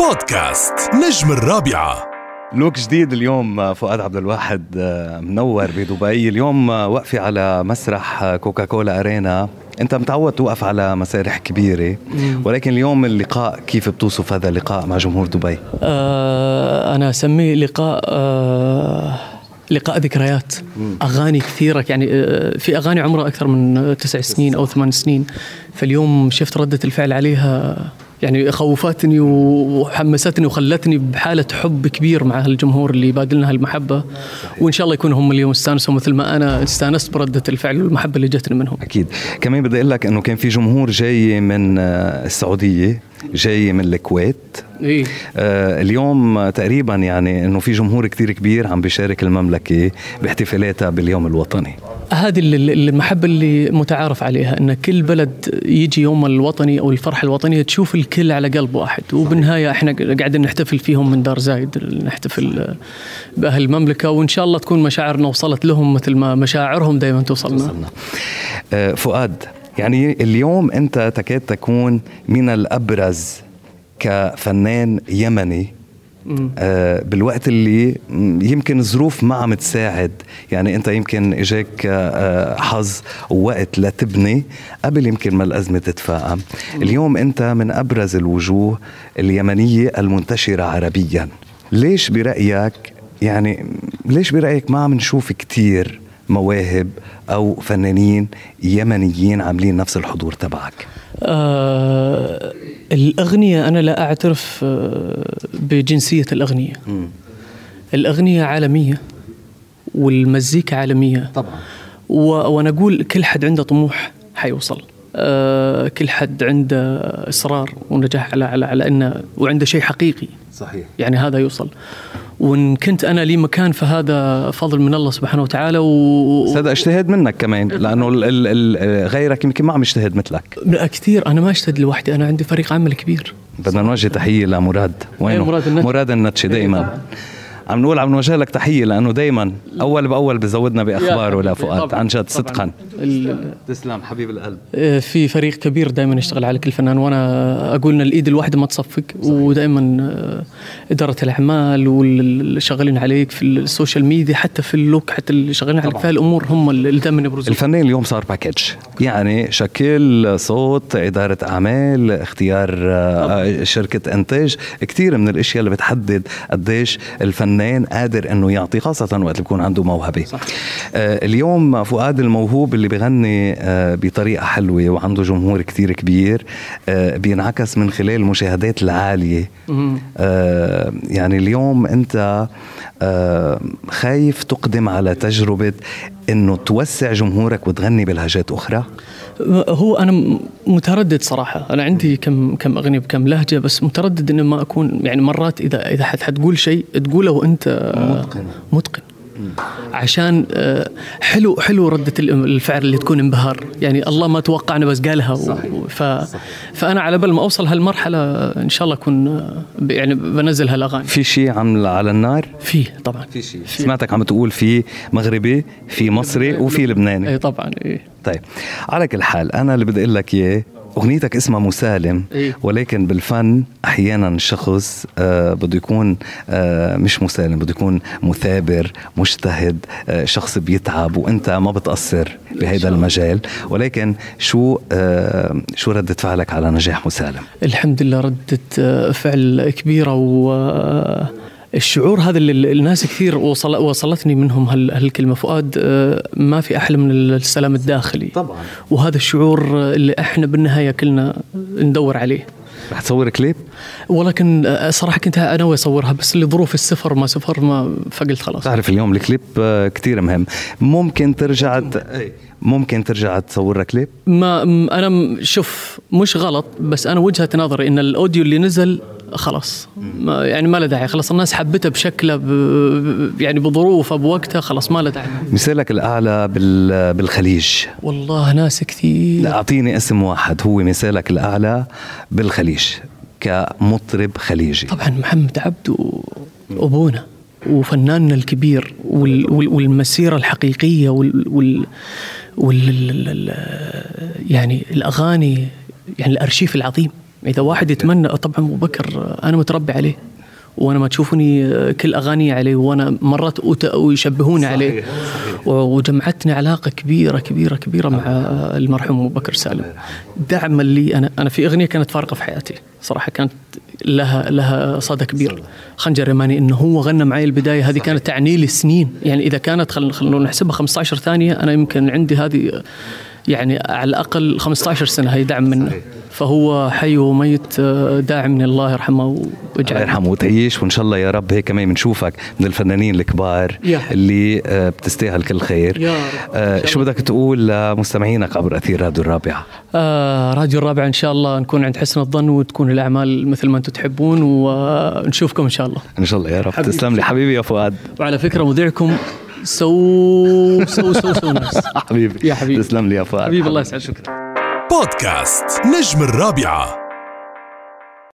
بودكاست نجم الرابعة. لوك جديد اليوم فؤاد عبد الواحد آه، منور بدبي. اليوم آه، وقفي على مسرح آه، كوكاكولا أرينا. أنت متعود توقف على مسارح كبيرة ولكن اليوم اللقاء كيف بتوصف هذا اللقاء مع جمهور دبي؟ آه أنا أسميه لقاء آه لقاء ذكريات. أغاني كثيرة يعني آه في أغاني عمرها أكثر من تسع سنين أو ثمان سنين. فاليوم شفت ردة الفعل عليها يعني خوفتني وحمستني وخلتني بحالة حب كبير مع هالجمهور اللي بادلنا هالمحبة. وإن شاء الله يكونوا هم اليوم استانسوا مثل ما أنا استانست بردة الفعل والمحبة اللي جتني منهم. أكيد. كمان بدي أقول لك إنه كان في جمهور جاي من آه، السعودية جاي من الكويت. إيه؟ آه اليوم تقريبا يعني إنه في جمهور كتير كبير عم بيشارك المملكة باحتفالاتها باليوم الوطني. هذه ال- ال- المحبة اللي متعارف عليها أن كل بلد يجي يوم الوطني أو الفرحة الوطنية تشوف الكل على قلب واحد. وبالنهاية إحنا قاعدين نحتفل فيهم من دار زايد نحتفل بأهل المملكة وإن شاء الله تكون مشاعرنا وصلت لهم مثل ما مشاعرهم دائما توصلنا. وصلنا آه فؤاد يعني اليوم أنت تكاد تكون من الأبرز كفنان يمني. آه بالوقت اللي يمكن الظروف ما عم تساعد. يعني انت يمكن اجاك آه حظ ووقت لتبني قبل يمكن ما الأزمة تتفاقم. اليوم انت من أبرز الوجوه اليمنية المنتشرة عربيا. ليش برأيك يعني ليش برأيك ما عم نشوف كتير مواهب أو فنانين يمنيين عاملين نفس الحضور تبعك؟ آه الأغنية أنا لا أعترف آه بجنسية الأغنية. الأغنية عالمية والمزيكا عالمية. طبعا. و... وأنا أقول كل حد عنده طموح حيوصل. أه كل حد عنده إصرار ونجاح على على على إنه وعنده شيء حقيقي. صحيح. يعني هذا يوصل. وإن كنت أنا لي مكان فهذا فضل من الله سبحانه وتعالى و هذا اجتهاد منك كمان لأنه ال ال ال غيرك يمكن ما عم يجتهد مثلك. لا كثير أنا ما أجتهد لوحدي أنا عندي فريق عمل كبير. بدنا نوجه تحية لمراد. وينه؟ أيوة، مراد النتشي. مراد النتشي دائما عم نقول عم نوجه لك تحية لأنه دائما أول بأول بزودنا باخباره يا لفؤاد طبعاً، عن جد طبعاً. صدقا تسلم حبيب القلب. آه، في فريق كبير دائما يشتغل على كل فنان وأنا أقول إن الإيد الواحده ما تصفق ودائما آه، إدارة الأعمال واللي شغالين عليك في ال social media حتى في ال look حتى اللي شغالين عليك في هالامور هم اللي دائما يبرزون الفنان اليوم صار package يعني شكل صوت إدارة أعمال اختيار آه، شركة إنتاج. كثير من الأشياء اللي بتحدد قديش الفنان قادر أنه يعطي خاصة وقت بيكون عنده موهبة صح. آه، اليوم فؤاد الموهوب اللي بغني آه، بطريقة حلوة وعنده جمهور كثير كبير آه، بينعكس من خلال المشاهدات العالية مم. آه، يعني اليوم أنت آه، خايف تقدم على تجربة إنه توسع جمهورك وتغني بلهجات أخرى هو أنا متردد صراحة. أنا عندي كم كم أغنية بكم لهجة بس متردد اني ما أكون يعني مرات اذا إذا حت حتقول شيء تقوله وأنت متقن. متقن. عشان آه، حلو حلو ردة ال- الفعل اللي تكون انبهار. يعني الله ما توقعنا بس قالها و- ف فأنا على بال ما أوصل هالمرحلة إن شاء الله أكون آه، ب- يعني بنزل هالأغاني. في شيء عم على النار؟ فيه طبعا. في شيء سمعتك عم تقول في مغربي في مصري وفي لبناني. اي طبعا اي طيب على كل حال أنا اللي بدي أقول لك إياه أغنيتك اسمها مسالم إيه. ولكن بالفن أحيانا الشخص آه بده يكون آه مش مسالم بده يكون مثابر مجتهد آه شخص بيتعب وأنت ما بتقصر بهذا المجال. ولكن شو آه شو ردة فعلك على نجاح مسالم؟ الحمد لله ردة آه، فعل كبيرة و آه، الشعور هذا اللي الناس كثير وصل وصلتني منهم هال- هالكلمة. فؤاد آه، ما في أحلى من السلام الداخلي. طبعاً. وهذا الشعور اللي إحنا بالنهاية كلنا ندور عليه. رح تصور كليب؟ ولكن آه، صراحة كنت ناوي أصورها بس لظروف السفر ما سفر ما فقلت خلاص. تعرف اليوم الكليب آه كتير مهم. ممكن ترجع إيه، ممكن ترجع تصور كليب؟ ما أنا شوف مش غلط بس أنا وجهة نظري إن الأوديو اللي نزل خلاص. ما يعني ما له داعي. خلاص الناس حبته بشكله ب- يعني بظروفه بوقتها خلاص ما له داعي. مثالك الاعلى بال- بالخليج. والله ناس كثير. لا أعطيني اسم واحد. هو مثالك الاعلى بالخليج كمطرب خليجي. طبعا محمد عبده ابونا وفناننا الكبير وال وال والمسيرة الحقيقية وال وال, وال ال- ال- ال- يعني الأغاني يعني الأرشيف العظيم. إذا واحد يتمنى طبعا أبو بكر أنا متربي عليه وأنا ما تشوفني كل أغاني عليه وأنا مرات ويشبهوني عليه. وجمعتني علاقة كبيرة كبيرة كبيرة مع المرحوم أبو بكر سالم. دعما لي أنا أنا في أغنية كانت فارقة في حياتي. صراحة كانت لها لها صدى كبير. خنجر يماني إنه هو غنى معي البداية هذه كانت تعني لي سنين. يعني إذا كانت خلينا خلينا نحسبها 15 ثانية أنا يمكن عندي هذه يعني على الأقل 15 سنة هي دعم منه. فهو حي وميت آه، داعم من الله يرحمه الله ويجعل يرحمه وتعيش وان شاء الله يا رب هيك كمان بنشوفك من الفنانين الكبار. اللي آه، بتستاهل كل خير يا رب. آه، شو الله. بدك تقول لمستمعينك عبر اثير راديو الرابعه آه راديو الرابع ان شاء الله نكون عند حسن الظن وتكون الاعمال مثل ما أنتم تحبون ونشوفكم ان شاء الله ان شاء الله يا رب حبيبي. تسلم لي حبيبي يا فؤاد وعلى فكره مذيعكم سو سو سو سو ناس حبيبي يا حبيبي. تسلم لي يا فؤاد حبيبي الله يسعدك بودكاست نجم الرابعة.